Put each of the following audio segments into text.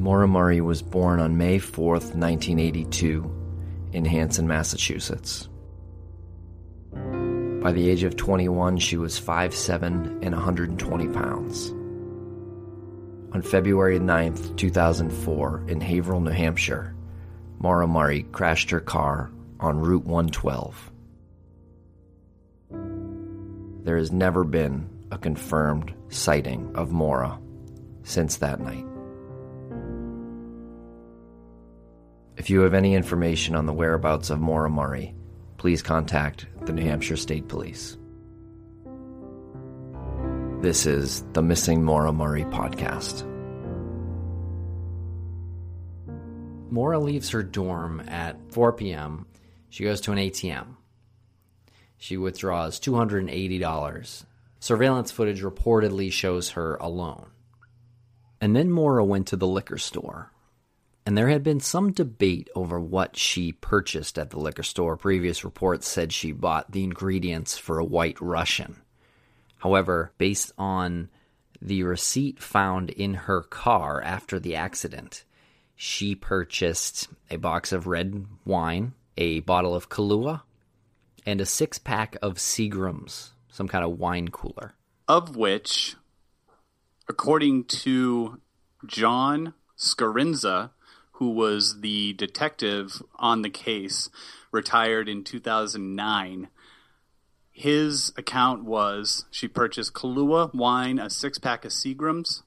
Murray was born on May 4, 1982, in Hanson, Massachusetts. By the age of 21, she was 5'7 and 120 pounds. On February 9, 2004, in Haverhill, New Hampshire, Murray crashed her car on Route 112. There has never been a confirmed sighting of Maura since that night. If you have any information on the whereabouts of Murray, please contact the New Hampshire State Police. This is the Missing Murray podcast. Maura leaves her dorm at 4 p.m. She goes to an ATM. She withdraws $280. Surveillance footage reportedly shows her alone. And then Maura went to the liquor store and there had been some debate over what she purchased at the liquor store. Previous reports said she bought the ingredients for a white Russian. However, based on the receipt found in her car after the accident, she purchased a box of red wine, a bottle of Kahlua, and a six pack of Seagrams, some kind of wine cooler. Of which, according to John Scarinza, who was the detective on the case, retired in 2009. His account was she purchased Kahlua wine, a six pack of Seagrams.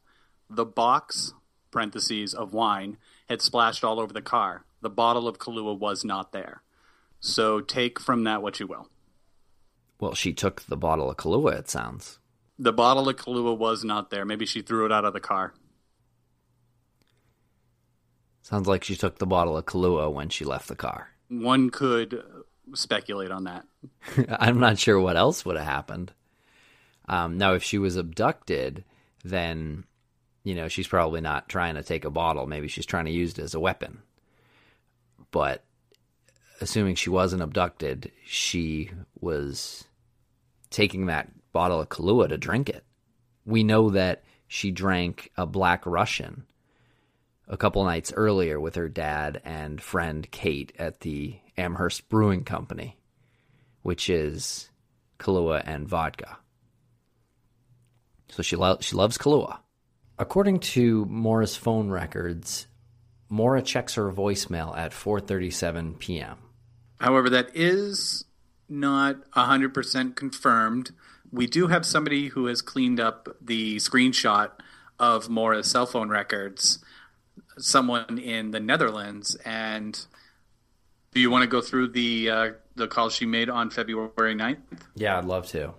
The box, parentheses, of wine had splashed all over the car. The bottle of Kahlua was not there. So take from that what you will. Well, she took the bottle of Kahlua, it sounds. The bottle of Kahlua was not there. Maybe she threw it out of the car. Sounds like she took the bottle of Kahlua when she left the car. One could speculate on that. I'm not sure what else would have happened. Um, now, if she was abducted, then, you know, she's probably not trying to take a bottle. Maybe she's trying to use it as a weapon. But assuming she wasn't abducted, she was taking that bottle of Kahlua to drink it. We know that she drank a Black Russian a couple nights earlier with her dad and friend Kate at the Amherst Brewing Company, which is Kahlua and vodka. So she lo- she loves Kahlua. According to Maura's phone records, Maura checks her voicemail at 4:37 p.m. However, that is not 100% confirmed. We do have somebody who has cleaned up the screenshot of Maura's cell phone records someone in the Netherlands. And do you want to go through the uh, the call she made on February 9th? Yeah, I'd love to.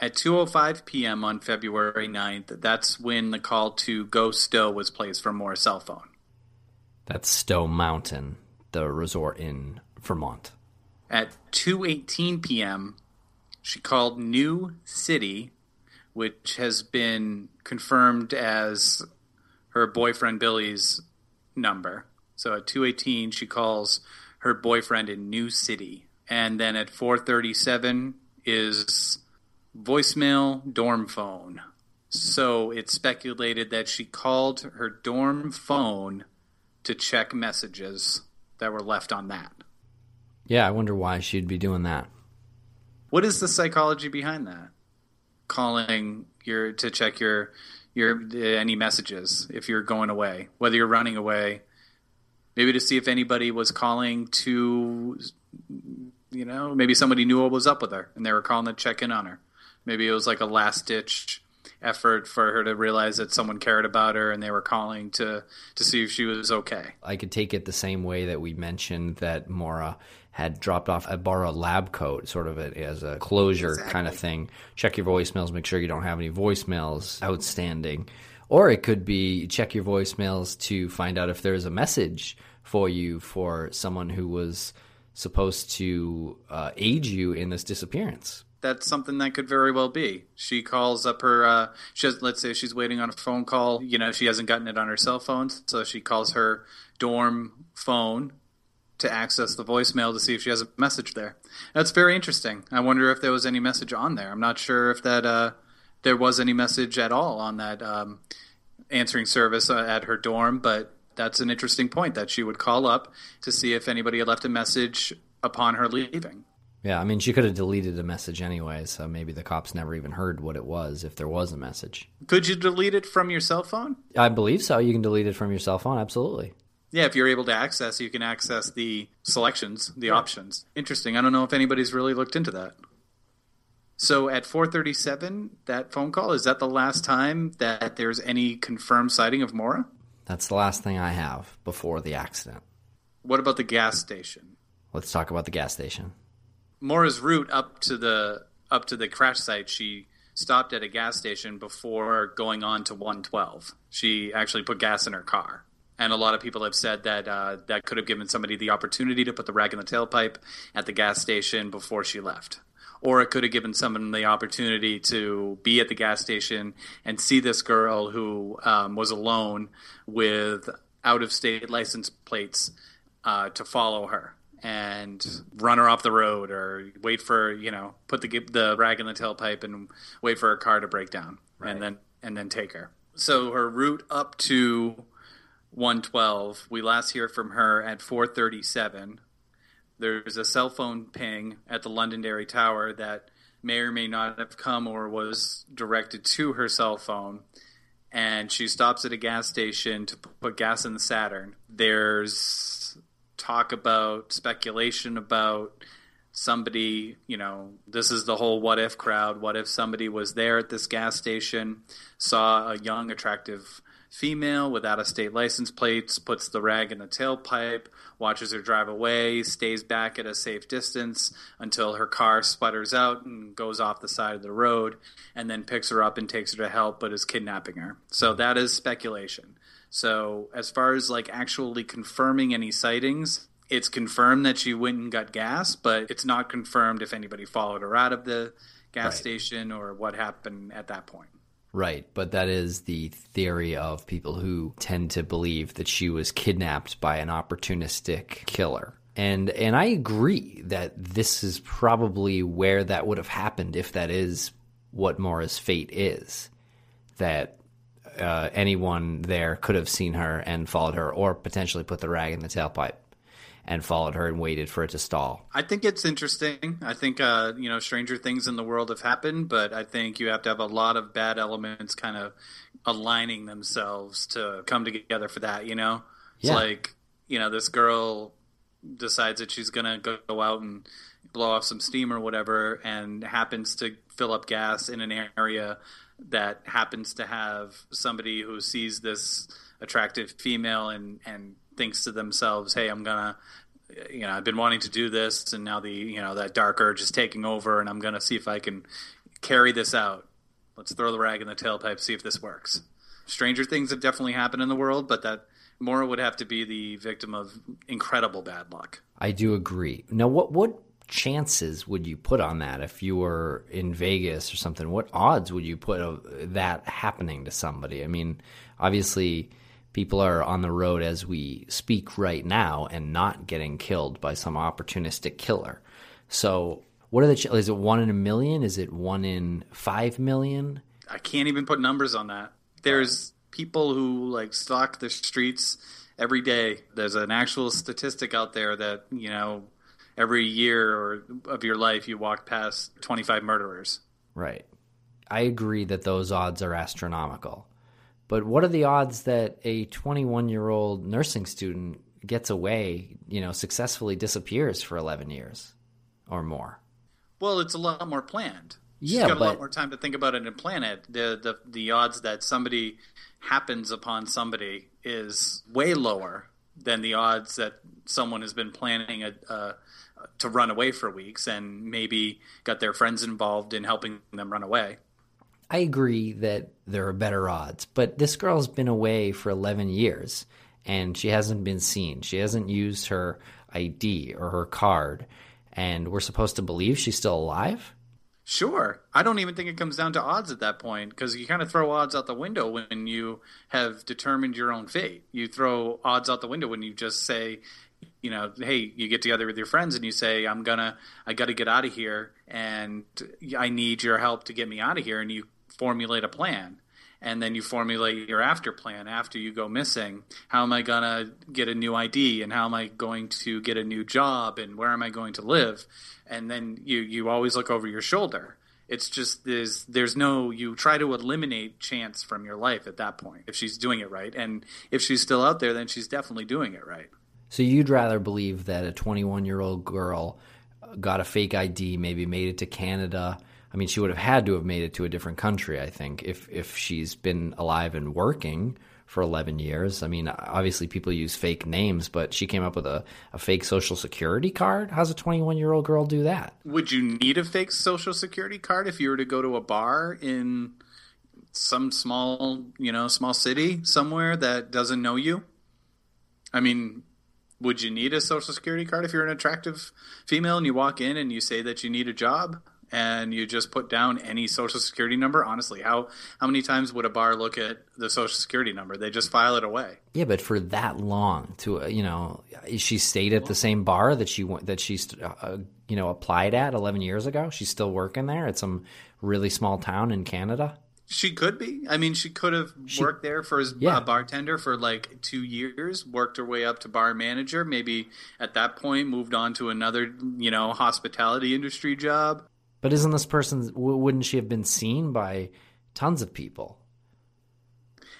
At 2:05 p.m. on February 9th, that's when the call to Go Stowe was placed from Moore's cell phone. That's Stowe Mountain, the resort in Vermont. At 2:18 p.m., she called New City, which has been confirmed as her boyfriend Billy's number. So at 218 she calls her boyfriend in New City. And then at 437 is voicemail dorm phone. So it's speculated that she called her dorm phone to check messages that were left on that. Yeah, I wonder why she'd be doing that. What is the psychology behind that? Calling your to check your your any messages if you're going away, whether you're running away, maybe to see if anybody was calling to, you know, maybe somebody knew what was up with her and they were calling to check in on her. Maybe it was like a last ditch effort for her to realize that someone cared about her and they were calling to to see if she was okay. I could take it the same way that we mentioned that Maura had dropped off a borrow lab coat, sort of a, as a closure kind of thing. Check your voicemails, make sure you don't have any voicemails outstanding. Or it could be check your voicemails to find out if there's a message for you for someone who was supposed to uh, aid you in this disappearance. That's something that could very well be. She calls up her. Uh, she has, let's say she's waiting on a phone call. You know, she hasn't gotten it on her cell phone, so she calls her dorm phone to access the voicemail to see if she has a message there. That's very interesting. I wonder if there was any message on there. I'm not sure if that uh, there was any message at all on that um, answering service uh, at her dorm, but that's an interesting point that she would call up to see if anybody had left a message upon her leaving. Yeah, I mean, she could have deleted a message anyway, so maybe the cops never even heard what it was if there was a message. Could you delete it from your cell phone? I believe so. You can delete it from your cell phone, absolutely. Yeah, if you're able to access, you can access the selections, the options. Interesting. I don't know if anybody's really looked into that. So at 4:37, that phone call is that the last time that there's any confirmed sighting of Maura? That's the last thing I have before the accident. What about the gas station? Let's talk about the gas station. Maura's route up to the up to the crash site, she stopped at a gas station before going on to 112. She actually put gas in her car. And a lot of people have said that uh, that could have given somebody the opportunity to put the rag in the tailpipe at the gas station before she left. Or it could have given someone the opportunity to be at the gas station and see this girl who um, was alone with out of state license plates uh, to follow her and run her off the road or wait for, you know, put the, the rag in the tailpipe and wait for her car to break down and then and then take her. So her route up to 112. We last hear from her at 437. There's a cell phone ping at the Londonderry Tower that may or may not have come or was directed to her cell phone. And she stops at a gas station to put gas in the Saturn. There's talk about speculation about somebody, you know, this is the whole what if crowd. What if somebody was there at this gas station, saw a young, attractive female without a state license plates, puts the rag in the tailpipe, watches her drive away, stays back at a safe distance until her car sputters out and goes off the side of the road, and then picks her up and takes her to help, but is kidnapping her. So that is speculation. So as far as like actually confirming any sightings, it's confirmed that she went and got gas, but it's not confirmed if anybody followed her out of the gas Right. station or what happened at that point. Right, but that is the theory of people who tend to believe that she was kidnapped by an opportunistic killer. And and I agree that this is probably where that would have happened if that is what Maura's fate is. That uh, anyone there could have seen her and followed her, or potentially put the rag in the tailpipe and followed her and waited for it to stall. I think it's interesting. I think uh, you know, stranger things in the world have happened, but I think you have to have a lot of bad elements kind of aligning themselves to come together for that. You know, it's Yeah. like you know, this girl decides that she's gonna go out and blow off some steam or whatever, and happens to fill up gas in an area that happens to have somebody who sees this attractive female and and thinks to themselves, "Hey, I'm gonna." you know, I've been wanting to do this, and now the you know that dark urge is taking over, and I'm going to see if I can carry this out. Let's throw the rag in the tailpipe, see if this works. Stranger things have definitely happened in the world, but that Maura would have to be the victim of incredible bad luck. I do agree. Now, what what chances would you put on that if you were in Vegas or something? What odds would you put of that happening to somebody? I mean, obviously, people are on the road as we speak right now and not getting killed by some opportunistic killer. So, what are the ch- is it one in a million? Is it one in five million? I can't even put numbers on that. There's people who like stalk the streets every day. There's an actual statistic out there that, you know, every year or of your life you walk past 25 murderers. Right. I agree that those odds are astronomical. But what are the odds that a 21 year old nursing student gets away, you know, successfully disappears for 11 years or more? Well, it's a lot more planned. She's Yeah, got a lot more time to think about it and plan it. The, the the odds that somebody happens upon somebody is way lower than the odds that someone has been planning a, uh, to run away for weeks and maybe got their friends involved in helping them run away. I agree that there are better odds, but this girl's been away for 11 years and she hasn't been seen. She hasn't used her ID or her card, and we're supposed to believe she's still alive? Sure. I don't even think it comes down to odds at that point because you kind of throw odds out the window when you have determined your own fate. You throw odds out the window when you just say, you know, hey, you get together with your friends and you say, I'm gonna, I got to get out of here and I need your help to get me out of here. And you formulate a plan. And then you formulate your after plan after you go missing. How am I going to get a new ID? And how am I going to get a new job? And where am I going to live? And then you, you always look over your shoulder. It's just there's there's no you try to eliminate chance from your life at that point if she's doing it right and if she's still out there then she's definitely doing it right. So you'd rather believe that a 21 year old girl got a fake ID, maybe made it to Canada. I mean, she would have had to have made it to a different country, I think, if if she's been alive and working for 11 years. I mean, obviously people use fake names, but she came up with a, a fake social security card. How's a 21 year old girl do that? Would you need a fake social security card if you were to go to a bar in some small, you know, small city somewhere that doesn't know you? I mean, would you need a social security card if you're an attractive female and you walk in and you say that you need a job and you just put down any social security number? Honestly, how how many times would a bar look at the social security number? They just file it away. Yeah, but for that long, to uh, you know, she stayed at the same bar that she went that she's uh, you know applied at 11 years ago. She's still working there at some really small town in Canada. She could be. I mean, she could have worked there for as Yeah. a bartender for like two years, worked her way up to bar manager. Maybe at that point moved on to another, you know, hospitality industry job. But isn't this person? Wouldn't she have been seen by tons of people?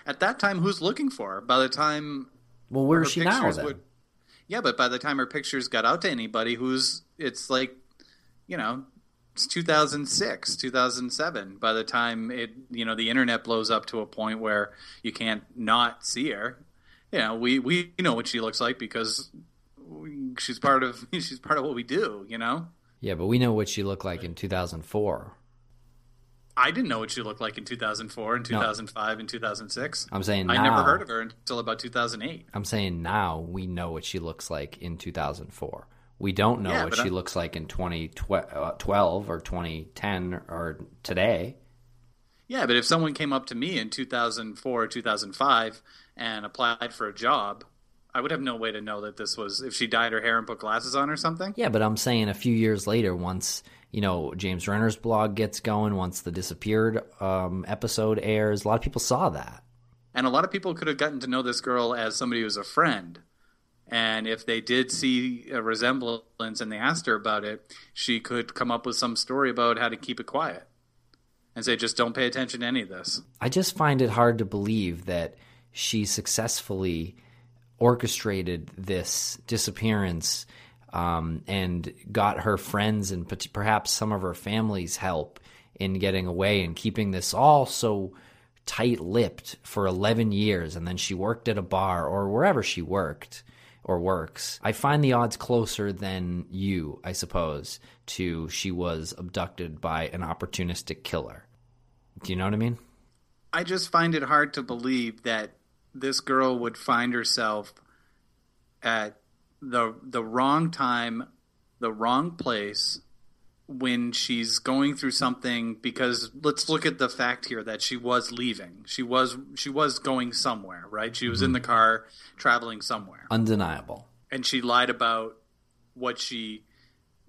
At that time, who's looking for her? By the time Well, where is she now then? would- yeah, but by the time her pictures got out to anybody, who's it's like, you know, it's 2006, 2007. By the time it, you know, the internet blows up to a point where you can't not see her. You know, we we know what she looks like because we, she's part of she's part of what we do. You know, Yeah, but we know what she looked like in 2004. I didn't know what she looked like in 2004 and 2005 and 2006. I'm saying I now- never heard of her until about 2008. I'm saying now we know what she looks like in 2004. We don't know Yeah, what she I- looks like in 2012 uh, or 2010 or today. Yeah, but if someone came up to me in 2004 or 2005 and applied for a job, I would have no way to know that this was if she dyed her hair and put glasses on or something. Yeah, but I'm saying a few years later, once you know James Renner's blog gets going, once the disappeared um, episode airs, a lot of people saw that. And a lot of people could have gotten to know this girl as somebody who's a friend. And if they did see a resemblance and they asked her about it, she could come up with some story about how to keep it quiet and say, just don't pay attention to any of this. I just find it hard to believe that she successfully orchestrated this disappearance um, and got her friends and perhaps some of her family's help in getting away and keeping this all so tight lipped for 11 years. And then she worked at a bar or wherever she worked or works. I find the odds closer than you, I suppose, to she was abducted by an opportunistic killer. Do you know what I mean? I just find it hard to believe that this girl would find herself at the the wrong time, the wrong place when she's going through something because let's look at the fact here that she was leaving. She was she was going somewhere, right? She was in the mm-hmm. car traveling somewhere. Undeniable. And she lied about what she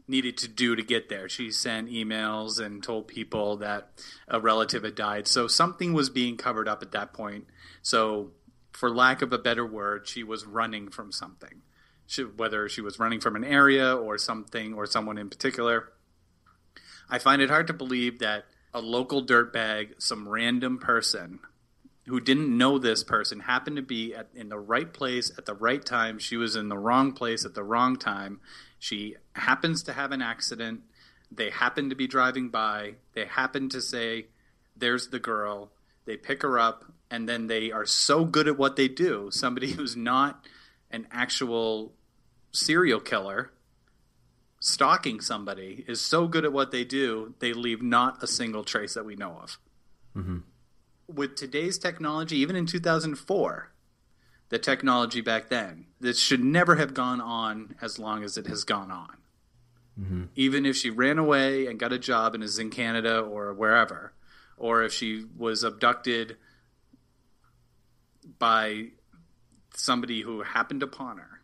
needed to do to get there. She sent emails and told people that a relative had died. So something was being covered up at that point. So for lack of a better word, she was running from something. She, whether she was running from an area or something or someone in particular. I find it hard to believe that a local dirtbag, some random person who didn't know this person, happened to be at, in the right place at the right time. She was in the wrong place at the wrong time. She happens to have an accident. They happen to be driving by. They happen to say, There's the girl. They pick her up, and then they are so good at what they do. Somebody who's not an actual serial killer stalking somebody is so good at what they do, they leave not a single trace that we know of. Mm-hmm. With today's technology, even in 2004, the technology back then, this should never have gone on as long as it has gone on. Mm-hmm. Even if she ran away and got a job and is in Canada or wherever, or if she was abducted by somebody who happened upon her,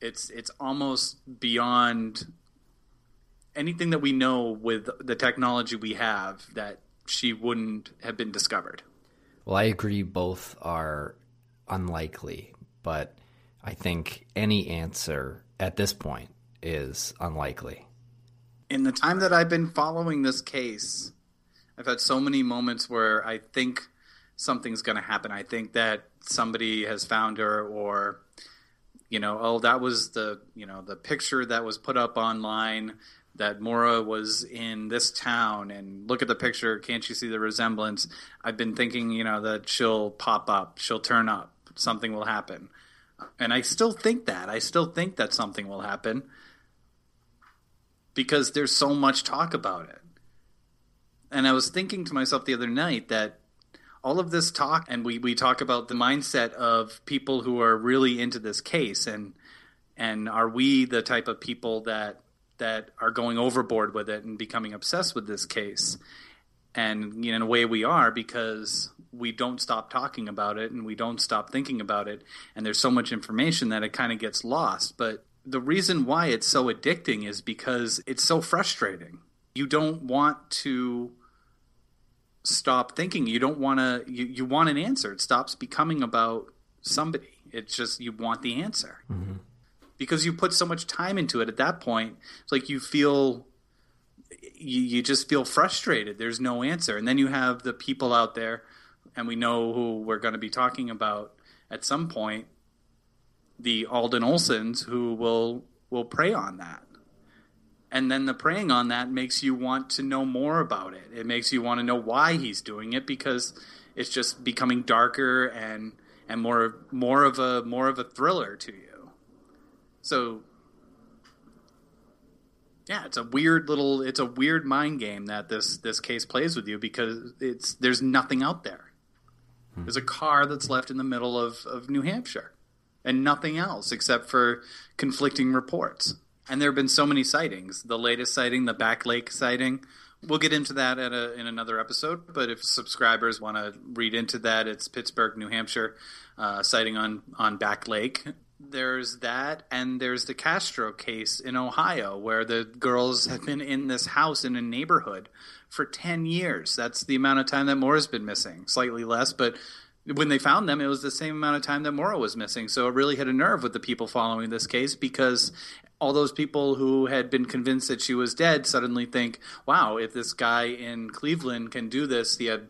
it's it's almost beyond anything that we know with the technology we have that she wouldn't have been discovered. Well, I agree both are unlikely, but I think any answer at this point is unlikely. In the time that I've been following this case, I've had so many moments where I think something's going to happen. I think that somebody has found her or you know, oh, that was the, you know, the picture that was put up online that Maura was in this town and look at the picture, can't you see the resemblance? I've been thinking, you know, that she'll pop up, she'll turn up, something will happen. And I still think that. I still think that something will happen because there's so much talk about it. And I was thinking to myself the other night that all of this talk and we, we talk about the mindset of people who are really into this case and and are we the type of people that that are going overboard with it and becoming obsessed with this case? And you know, in a way we are because we don't stop talking about it and we don't stop thinking about it and there's so much information that it kind of gets lost. But the reason why it's so addicting is because it's so frustrating. You don't want to stop thinking. You don't want to. You, you want an answer. It stops becoming about somebody. It's just you want the answer mm-hmm. because you put so much time into it. At that point, it's like you feel. You, you just feel frustrated. There's no answer, and then you have the people out there, and we know who we're going to be talking about at some point. The Alden Olsons who will will prey on that and then the preying on that makes you want to know more about it. It makes you want to know why he's doing it because it's just becoming darker and and more more of a more of a thriller to you. So yeah, it's a weird little it's a weird mind game that this this case plays with you because it's there's nothing out there. Hmm. There's a car that's left in the middle of, of New Hampshire and nothing else except for conflicting reports. And there have been so many sightings. The latest sighting, the Back Lake sighting. We'll get into that at a, in another episode. But if subscribers want to read into that, it's Pittsburg, New Hampshire, uh, sighting on on Back Lake. There's that, and there's the Castro case in Ohio, where the girls have been in this house in a neighborhood for ten years. That's the amount of time that Maura's been missing. Slightly less, but when they found them, it was the same amount of time that Maura was missing. So it really hit a nerve with the people following this case because all those people who had been convinced that she was dead suddenly think, wow, if this guy in Cleveland can do this, he had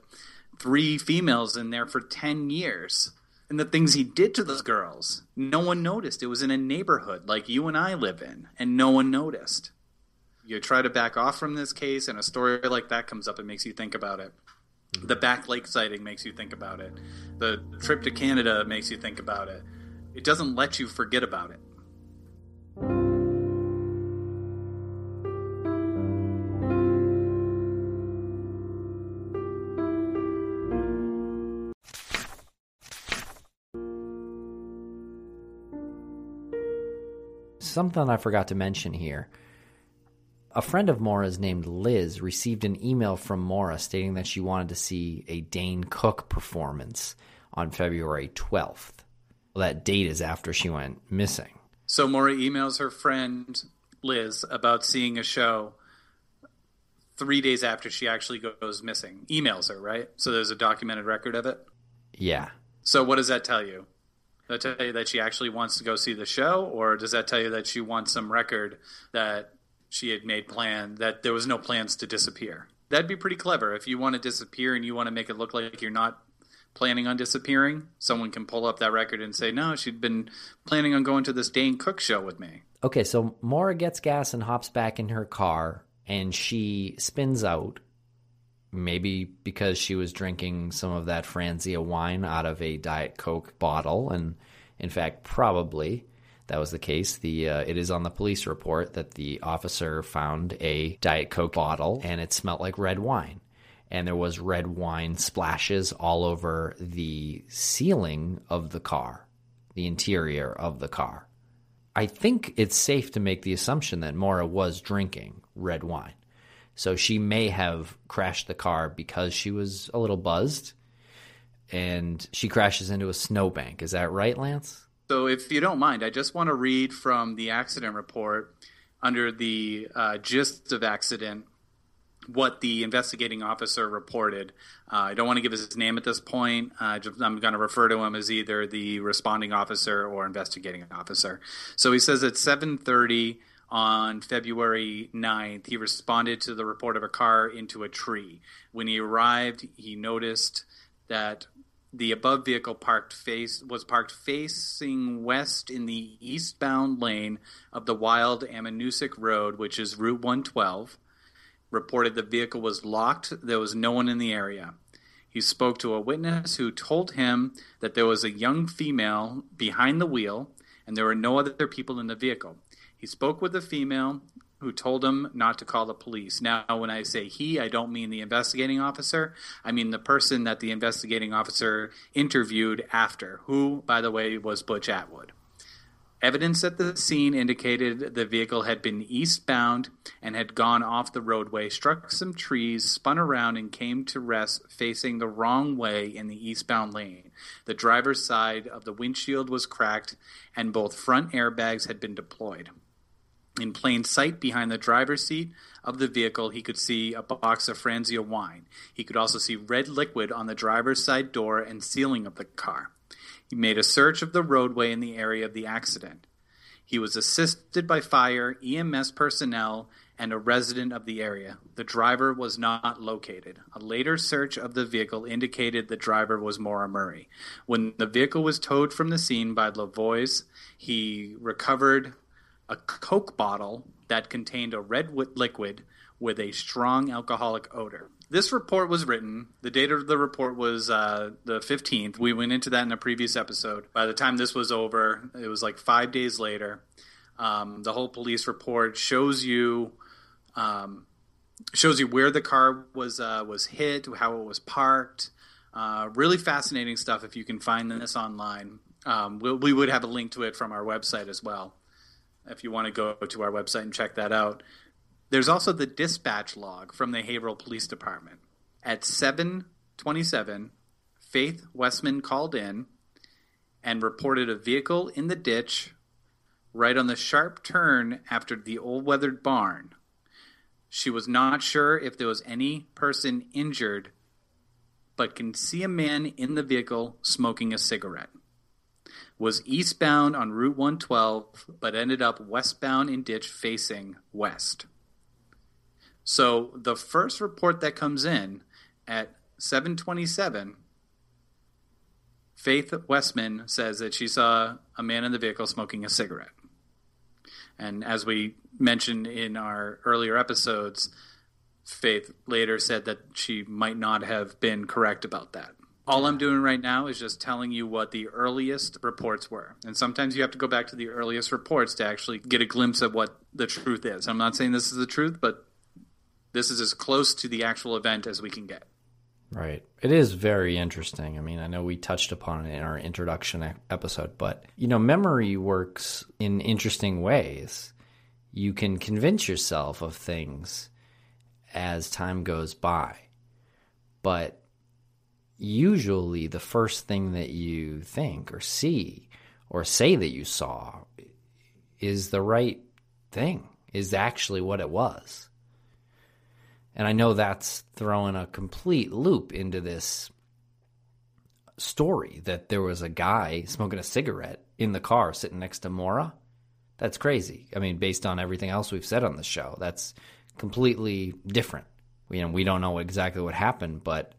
three females in there for 10 years. And the things he did to those girls, no one noticed. It was in a neighborhood like you and I live in, and no one noticed. You try to back off from this case, and a story like that comes up, it makes you think about it. The Back Lake sighting makes you think about it. The trip to Canada makes you think about it. It doesn't let you forget about it. something I forgot to mention here. A friend of Maura's named Liz received an email from Maura stating that she wanted to see a Dane Cook performance on February 12th. Well, that date is after she went missing. So Maura emails her friend Liz about seeing a show three days after she actually goes missing. Emails her, right? So there's a documented record of it? Yeah. So what does that tell you? Does that tell you that she actually wants to go see the show, or does that tell you that she wants some record that she had made plan that there was no plans to disappear? That'd be pretty clever. If you want to disappear and you want to make it look like you're not planning on disappearing, someone can pull up that record and say, "No, she'd been planning on going to this Dane Cook show with me." Okay, so Maura gets gas and hops back in her car and she spins out. Maybe because she was drinking some of that Franzia wine out of a Diet Coke bottle. And in fact, probably that was the case. The uh, It is on the police report that the officer found a Diet Coke bottle and it smelled like red wine. And there was red wine splashes all over the ceiling of the car, the interior of the car. I think it's safe to make the assumption that Maura was drinking red wine. So she may have crashed the car because she was a little buzzed and she crashes into a snowbank. Is that right, Lance? So, if you don't mind, I just want to read from the accident report under the uh, gist of accident what the investigating officer reported. Uh, I don't want to give his name at this point. Uh, I'm going to refer to him as either the responding officer or investigating officer. So he says at 7:30 on February 9th, he responded to the report of a car into a tree. When he arrived, he noticed that the above vehicle parked face was parked facing west in the eastbound lane of the Wild Ammonoosuc Road, which is Route 112 reported the vehicle was locked. There was no one in the area. He spoke to a witness who told him that there was a young female behind the wheel and there were no other people in the vehicle. He spoke with the female who told him not to call the police. Now, when I say he, I don't mean the investigating officer. I mean the person that the investigating officer interviewed after, who, by the way, was Butch Atwood. Evidence at the scene indicated the vehicle had been eastbound and had gone off the roadway, struck some trees, spun around, and came to rest facing the wrong way in the eastbound lane. The driver's side of the windshield was cracked, and both front airbags had been deployed. In plain sight behind the driver's seat of the vehicle, he could see a box of Franzia wine. He could also see red liquid on the driver's side door and ceiling of the car. He made a search of the roadway in the area of the accident. He was assisted by fire, EMS personnel, and a resident of the area. The driver was not located. A later search of the vehicle indicated the driver was Maura Murray. When the vehicle was towed from the scene by Lavois, he recovered a Coke bottle that contained a red liquid with a strong alcoholic odor. This report was written. The date of the report was uh, the 15th. We went into that in a previous episode. By the time this was over, it was like five days later. Um, the whole police report shows you um, shows you where the car was uh, was hit, how it was parked. Uh, really fascinating stuff. If you can find this online, um, we'll, we would have a link to it from our website as well. If you want to go to our website and check that out. There's also the dispatch log from the Haverhill Police Department. At 7:27, Faith Westman called in and reported a vehicle in the ditch right on the sharp turn after the old weathered barn. She was not sure if there was any person injured, but can see a man in the vehicle smoking a cigarette. Was eastbound on Route 112, but ended up westbound in ditch facing west. So the first report that comes in at 727, Faith Westman says that she saw a man in the vehicle smoking a cigarette. And as we mentioned in our earlier episodes, Faith later said that she might not have been correct about that. All I'm doing right now is just telling you what the earliest reports were. And sometimes you have to go back to the earliest reports to actually get a glimpse of what the truth is. I'm not saying this is the truth, but this is as close to the actual event as we can get. Right. It is very interesting. I mean, I know we touched upon it in our introduction episode, but you know, memory works in interesting ways. You can convince yourself of things as time goes by. But usually the first thing that you think or see or say that you saw is the right thing, is actually what it was. And I know that's throwing a complete loop into this story that there was a guy smoking a cigarette in the car sitting next to Maura. That's crazy. I mean, based on everything else we've said on the show, that's completely different. You know, we don't know exactly what happened, but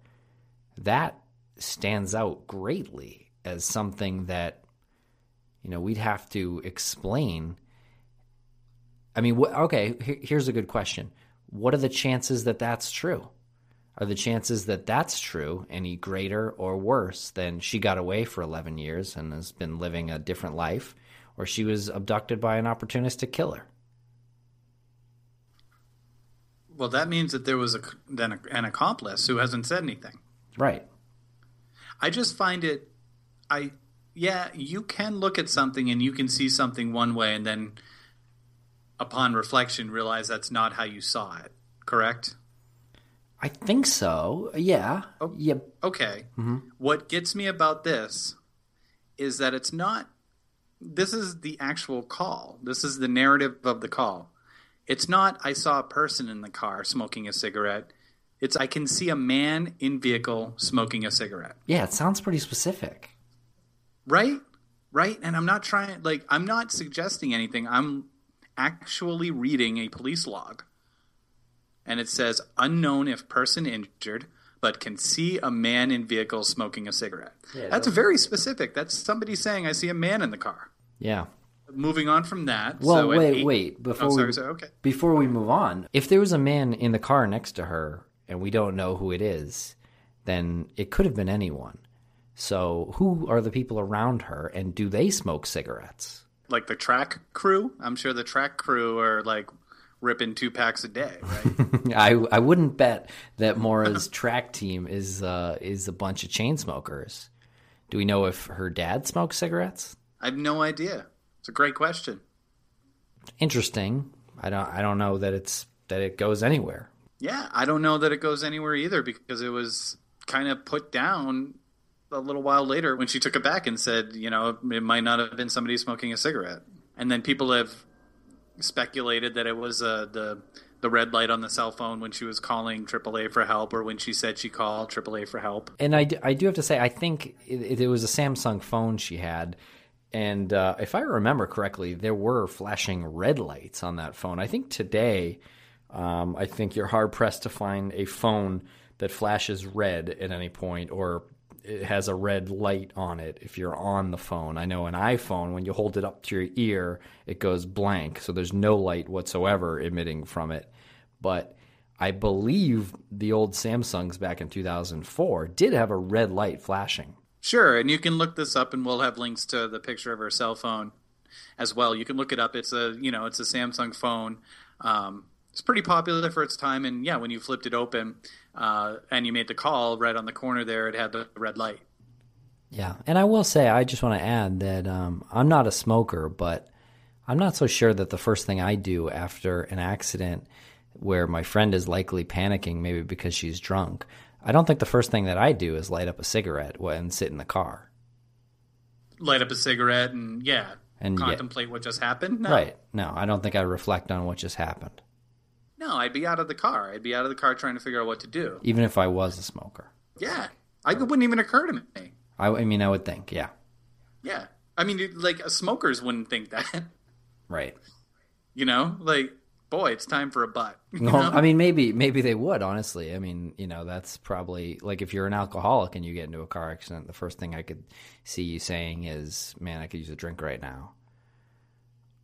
that stands out greatly as something that you know we'd have to explain. I mean, okay, here's a good question. What are the chances that that's true? Are the chances that that's true any greater or worse than she got away for 11 years and has been living a different life, or she was abducted by an opportunistic killer? Well, that means that there was a, then an accomplice who hasn't said anything. Right. I just find it. I yeah, you can look at something and you can see something one way, and then upon reflection realize that's not how you saw it. Correct? I think so. Yeah. Oh. Yeah. Okay. Mm-hmm. What gets me about this is that it's not. This is the actual call. This is the narrative of the call. It's not. I saw a person in the car smoking a cigarette. It's I can see a man in vehicle smoking a cigarette. Yeah, it sounds pretty specific. Right? Right? And I'm not trying like I'm not suggesting anything. I'm actually reading a police log. And it says unknown if person injured, but can see a man in vehicle smoking a cigarette. That's very specific. That's somebody saying I see a man in the car. Yeah. Moving on from that. Well, so wait, eight- wait. Before oh, sorry, we sorry, okay. before we move on, if there was a man in the car next to her and we don't know who it is, then it could have been anyone. So, who are the people around her, and do they smoke cigarettes? Like the track crew. I'm sure the track crew are like ripping two packs a day, right? I I wouldn't bet that Maura's track team is uh, is a bunch of chain smokers. Do we know if her dad smokes cigarettes? I have no idea. It's a great question. Interesting. I don't I don't know that it's that it goes anywhere. Yeah, I don't know that it goes anywhere either because it was kind of put down a little while later when she took it back and said, you know, it might not have been somebody smoking a cigarette. And then people have speculated that it was uh, the the red light on the cell phone when she was calling AAA for help or when she said she called AAA for help. And I, I do have to say, I think it, it was a Samsung phone she had. And uh, if I remember correctly, there were flashing red lights on that phone. I think today, um, I think you're hard pressed to find a phone that flashes red at any point or it has a red light on it if you're on the phone. I know an iPhone, when you hold it up to your ear, it goes blank. So there's no light whatsoever emitting from it. But I believe the old Samsungs back in 2004 did have a red light flashing. Sure, and you can look this up, and we'll have links to the picture of her cell phone as well. You can look it up. It's a you know it's a Samsung phone. Um, it's pretty popular for its time, and yeah, when you flipped it open uh, and you made the call, right on the corner there, it had the red light. Yeah, and I will say, I just want to add that um, I'm not a smoker, but I'm not so sure that the first thing I do after an accident where my friend is likely panicking, maybe because she's drunk, I don't think the first thing that I do is light up a cigarette and sit in the car. Light up a cigarette and yeah, And yeah. contemplate what just happened. No, Right. No, I don't think I reflect on what just happened, no, I'd be out of the car. I'd be out of the car trying to figure out what to do. even if I was a smoker. Yeah, I, it wouldn't even occur to me. I, I mean, I would think, yeah. Yeah, I mean, like smokers wouldn't think that. Right. You know, like boy, it's time for a butt. Know? I mean, maybe maybe they would. Honestly, I mean, you know, that's probably like if you're an alcoholic and you get into a car accident, the first thing I could see you saying is, "Man, I could use a drink right now,"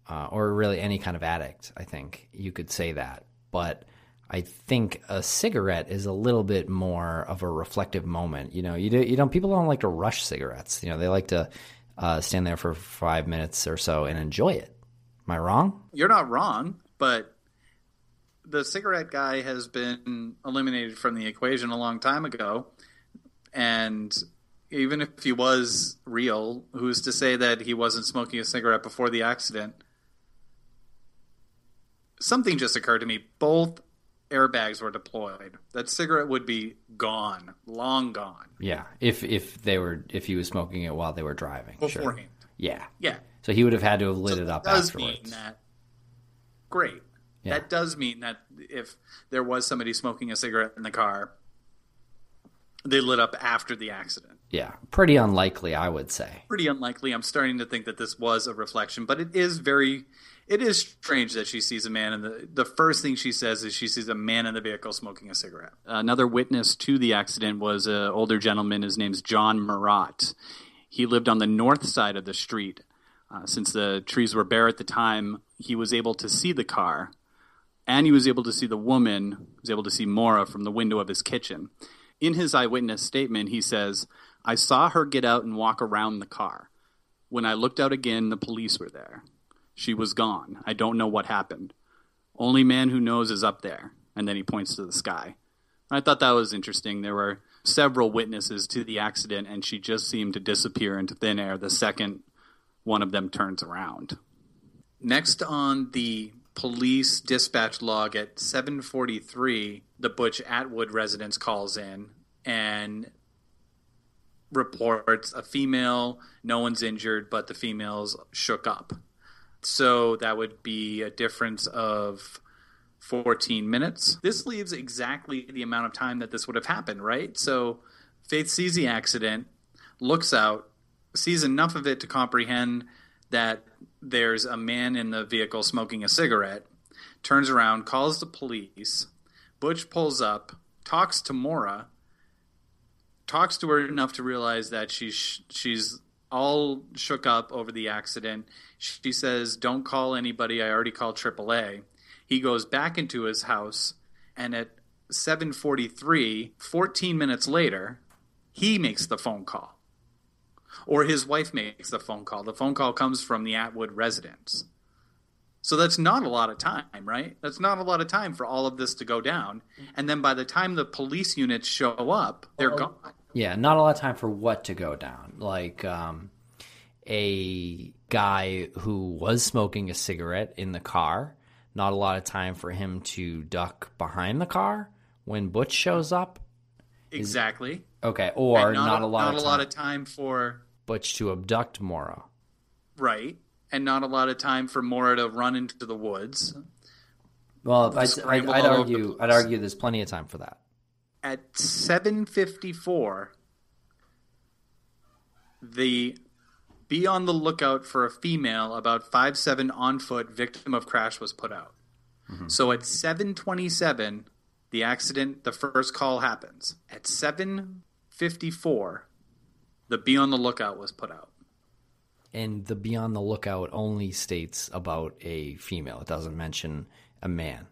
uh, or really any kind of addict. I think you could say that, but I think a cigarette is a little bit more of a reflective moment. You know, you do, you don't people don't like to rush cigarettes. You know, they like to uh, stand there for five minutes or so and enjoy it. Am I wrong? You're not wrong, but the cigarette guy has been eliminated from the equation a long time ago. And even if he was real, who's to say that he wasn't smoking a cigarette before the accident? Something just occurred to me. Both airbags were deployed. That cigarette would be gone, long gone, Yeah, if if they were if he was smoking it while they were driving, sure. beforehand. Yeah, Yeah. so he would have had to have lit So it up does afterwards. mean that great. Yeah. That does mean that if there was somebody smoking a cigarette in the car, they lit up after the accident. Yeah, pretty unlikely, I would say. Pretty unlikely. I'm starting to think that this was a reflection, but it is very it is strange that she sees a man and the the first thing she says is she sees a man in the vehicle smoking a cigarette. Another witness to the accident was an older gentleman. His name's John Marotte. He lived on the north side of the street. Uh, since the trees were bare at the time, he was able to see the car, and he was able to see the woman. He was able to see Maura from the window of his kitchen. In his eyewitness statement, he says, "I saw her get out and walk around the car. When I looked out again, the police were there." She was gone. I don't know what happened. Only man who knows is up there. And then he points to the sky. I thought that was interesting. There were several witnesses to the accident, and she just seemed to disappear into thin air the second one of them turns around. Next on the police dispatch log at 7:43, the Butch Atwood residence calls in and reports a female, no one's injured, but the female's shook up. So that would be a difference of 14 minutes. This leaves exactly the amount of time that this would have happened, right? So Faith sees the accident, looks out, sees enough of it to comprehend that there's a man in the vehicle smoking a cigarette, turns around, calls the police. Butch pulls up, talks to Maura, talks to her enough to realize that she's she's all shook up over the accident. She says, "Don't call anybody. I already called AAA." He goes back into his house, and at 7:43, 14 minutes later, he makes the phone call, or his wife makes the phone call. The phone call comes from the Atwood residence. So that's not a lot of time, right? That's not a lot of time for all of this to go down. And then by the time the police units show up, they're gone. Yeah, not a lot of time for what to go down. Like um, a guy who was smoking a cigarette in the car. Not a lot of time for him to duck behind the car when Butch shows up. Exactly. Okay, or And not, a lot not of a time lot of time for Butch to abduct Maura. right, and not a lot of time for Maura to run into the woods. Well, I'd, I'd, I'd argue. I'd argue there's plenty of time for that. At 7:54, the be on the lookout for a female about five seven on foot victim of crash was put out. Mm-hmm. So at 7:27, the accident, the first call happens. At 7:54, the be on the lookout was put out. And the be on the lookout only states about a female. It doesn't mention a man.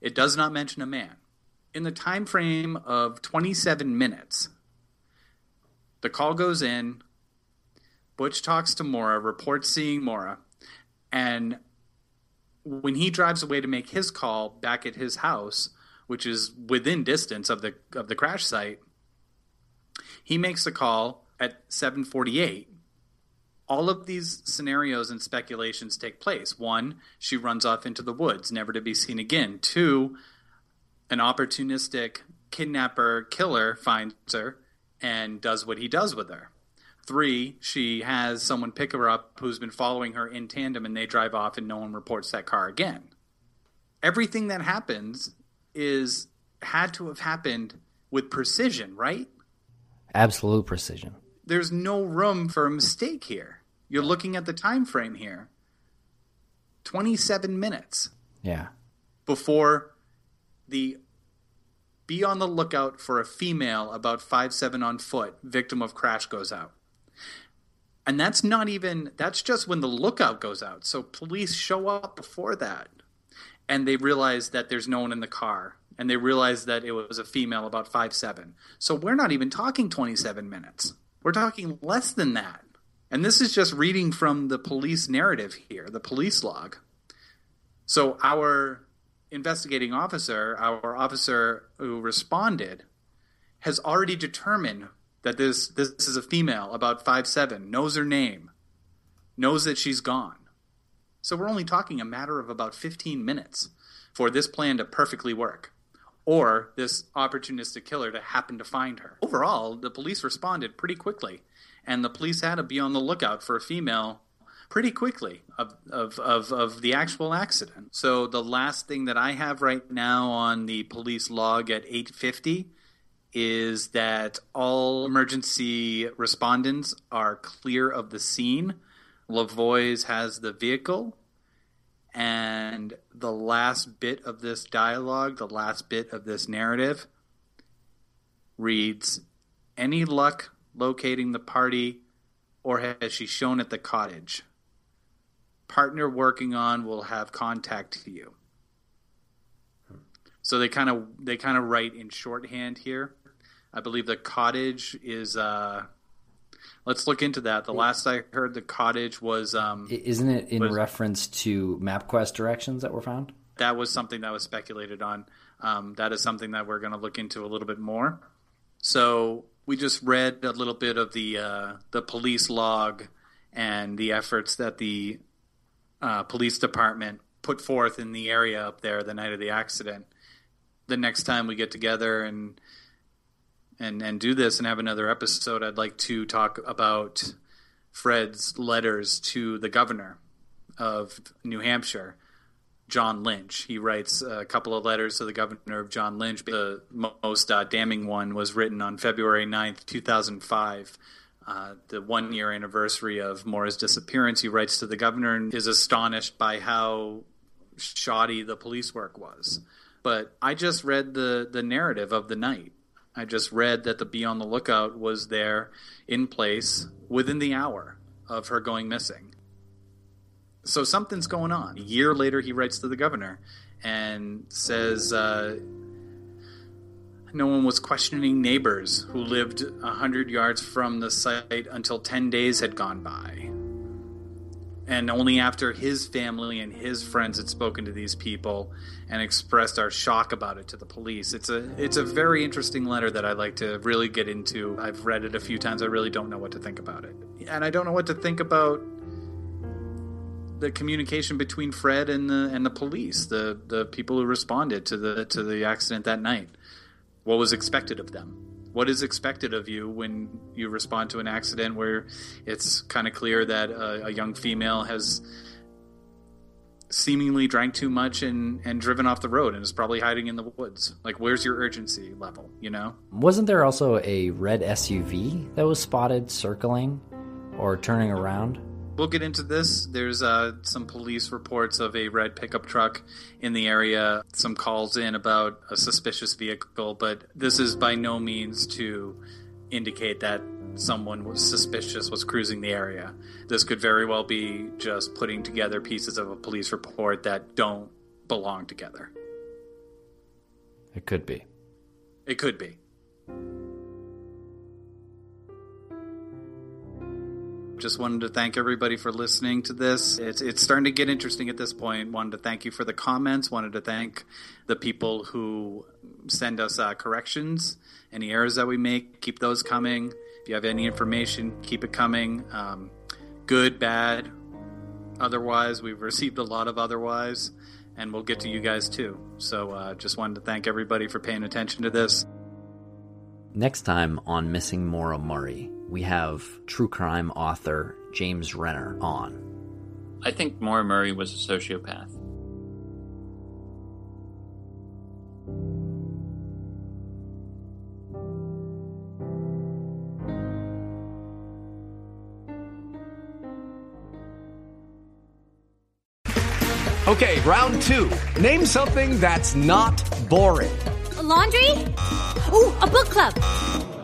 It does not mention a man. In the time frame of 27 minutes, the call goes in. Butch talks to Maura, reports seeing Maura, and when he drives away to make his call back at his house, which is within distance of the of the crash site, he makes the call at 7:48 all of these scenarios and speculations take place. One, she runs off into the woods, never to be seen again. Two, an opportunistic kidnapper killer finds her and does what he does with her. Three, she has someone pick her up who's been following her in tandem and they drive off and no one reports that car again. Everything that happens is had to have happened with precision, right? Absolute precision. there's no room for a mistake here. You're looking at the time frame here. 27 minutes Yeah. before the be on the lookout for a female about five seven on foot victim of crash goes out. And that's not even that's just when the lookout goes out. So police show up before that and they realize that there's no one in the car and they realize that it was a female about five seven. So we're not even talking 27 minutes. We're talking less than that. And this is just reading from the police narrative here, the police log. So our investigating officer, our officer who responded, has already determined that this this is a female about five seven, knows her name, knows that she's gone. So we're only talking a matter of about 15 minutes for this plan to perfectly work or this opportunistic killer to happen to find her. Overall, the police responded pretty quickly, and the police had to be on the lookout for a female pretty quickly of, of, of, of the actual accident. So the last thing that I have right now on the police log at 850 is that all emergency respondents are clear of the scene. Lavoie's has the vehicle. And the last bit of this dialogue, the last bit of this narrative, reads Any luck locating the party, or has she shown at the cottage? Partner working on will have contact to you. So they kind of they kind of write in shorthand here. I believe the cottage is. Uh, let's look into that. The last I heard, the cottage was. Um, Isn't it in was- reference to MapQuest directions that were found? that was something that was speculated on. Um, that is something that we're going to look into a little bit more. So we just read a little bit of the uh, the police log and the efforts that the uh, police department put forth in the area up there the night of the accident. The next time we get together and and and do this and have another episode, I'd like to talk about Fred's letters to the governor of New Hampshire. John Lynch. He writes a couple of letters to the governor of John Lynch. The most uh, damning one was written on February 9th, 2005, uh, the one year anniversary of Maura's disappearance. He writes to the governor and is astonished by how shoddy the police work was. But I just read the, the narrative of the night. I just read that the Be on the Lookout was there in place within the hour of her going missing. So something's going on. A year later, he writes to the governor and says uh, no one was questioning neighbors who lived a hundred yards from the site until ten days had gone by. And only after his family and his friends had spoken to these people and expressed our shock about it to the police. It's a it's a very interesting letter that I'd like to really get into. I've read it a few times. I really don't know what to think about it. And I don't know what to think about the communication between Fred and the and the police, the the people who responded to the to the accident that night. What was expected of them? What is expected of you when you respond to an accident where it's kind of clear that a, a young female has seemingly drank too much and and driven off the road and is probably hiding in the woods? Like, where's your urgency level? You know? Wasn't there also a red SUV that was spotted circling or turning around? We'll get into this. There's uh, some police reports of a red pickup truck in the area, some calls in about a suspicious vehicle, but this is by no means to indicate that someone was suspicious was cruising the area. This could very well be just putting together pieces of a police report that don't belong together. It could be. It could be. Just wanted to thank everybody for listening to this. It's it's starting to get interesting at this point. Wanted to thank you for the comments. Wanted to thank the people who send us uh, corrections, any errors that we make. Keep those coming. If you have any information, keep it coming. Um, good, bad, otherwise. We've received a lot of otherwise, and we'll get to you guys too. So uh, just wanted to thank everybody for paying attention to this. Next time on Missing Maura Murray, we have true crime author James Renner on. I think Maura Murray was a sociopath. Okay, round two. Name something that's not boring. laundry? Ooh, a book club.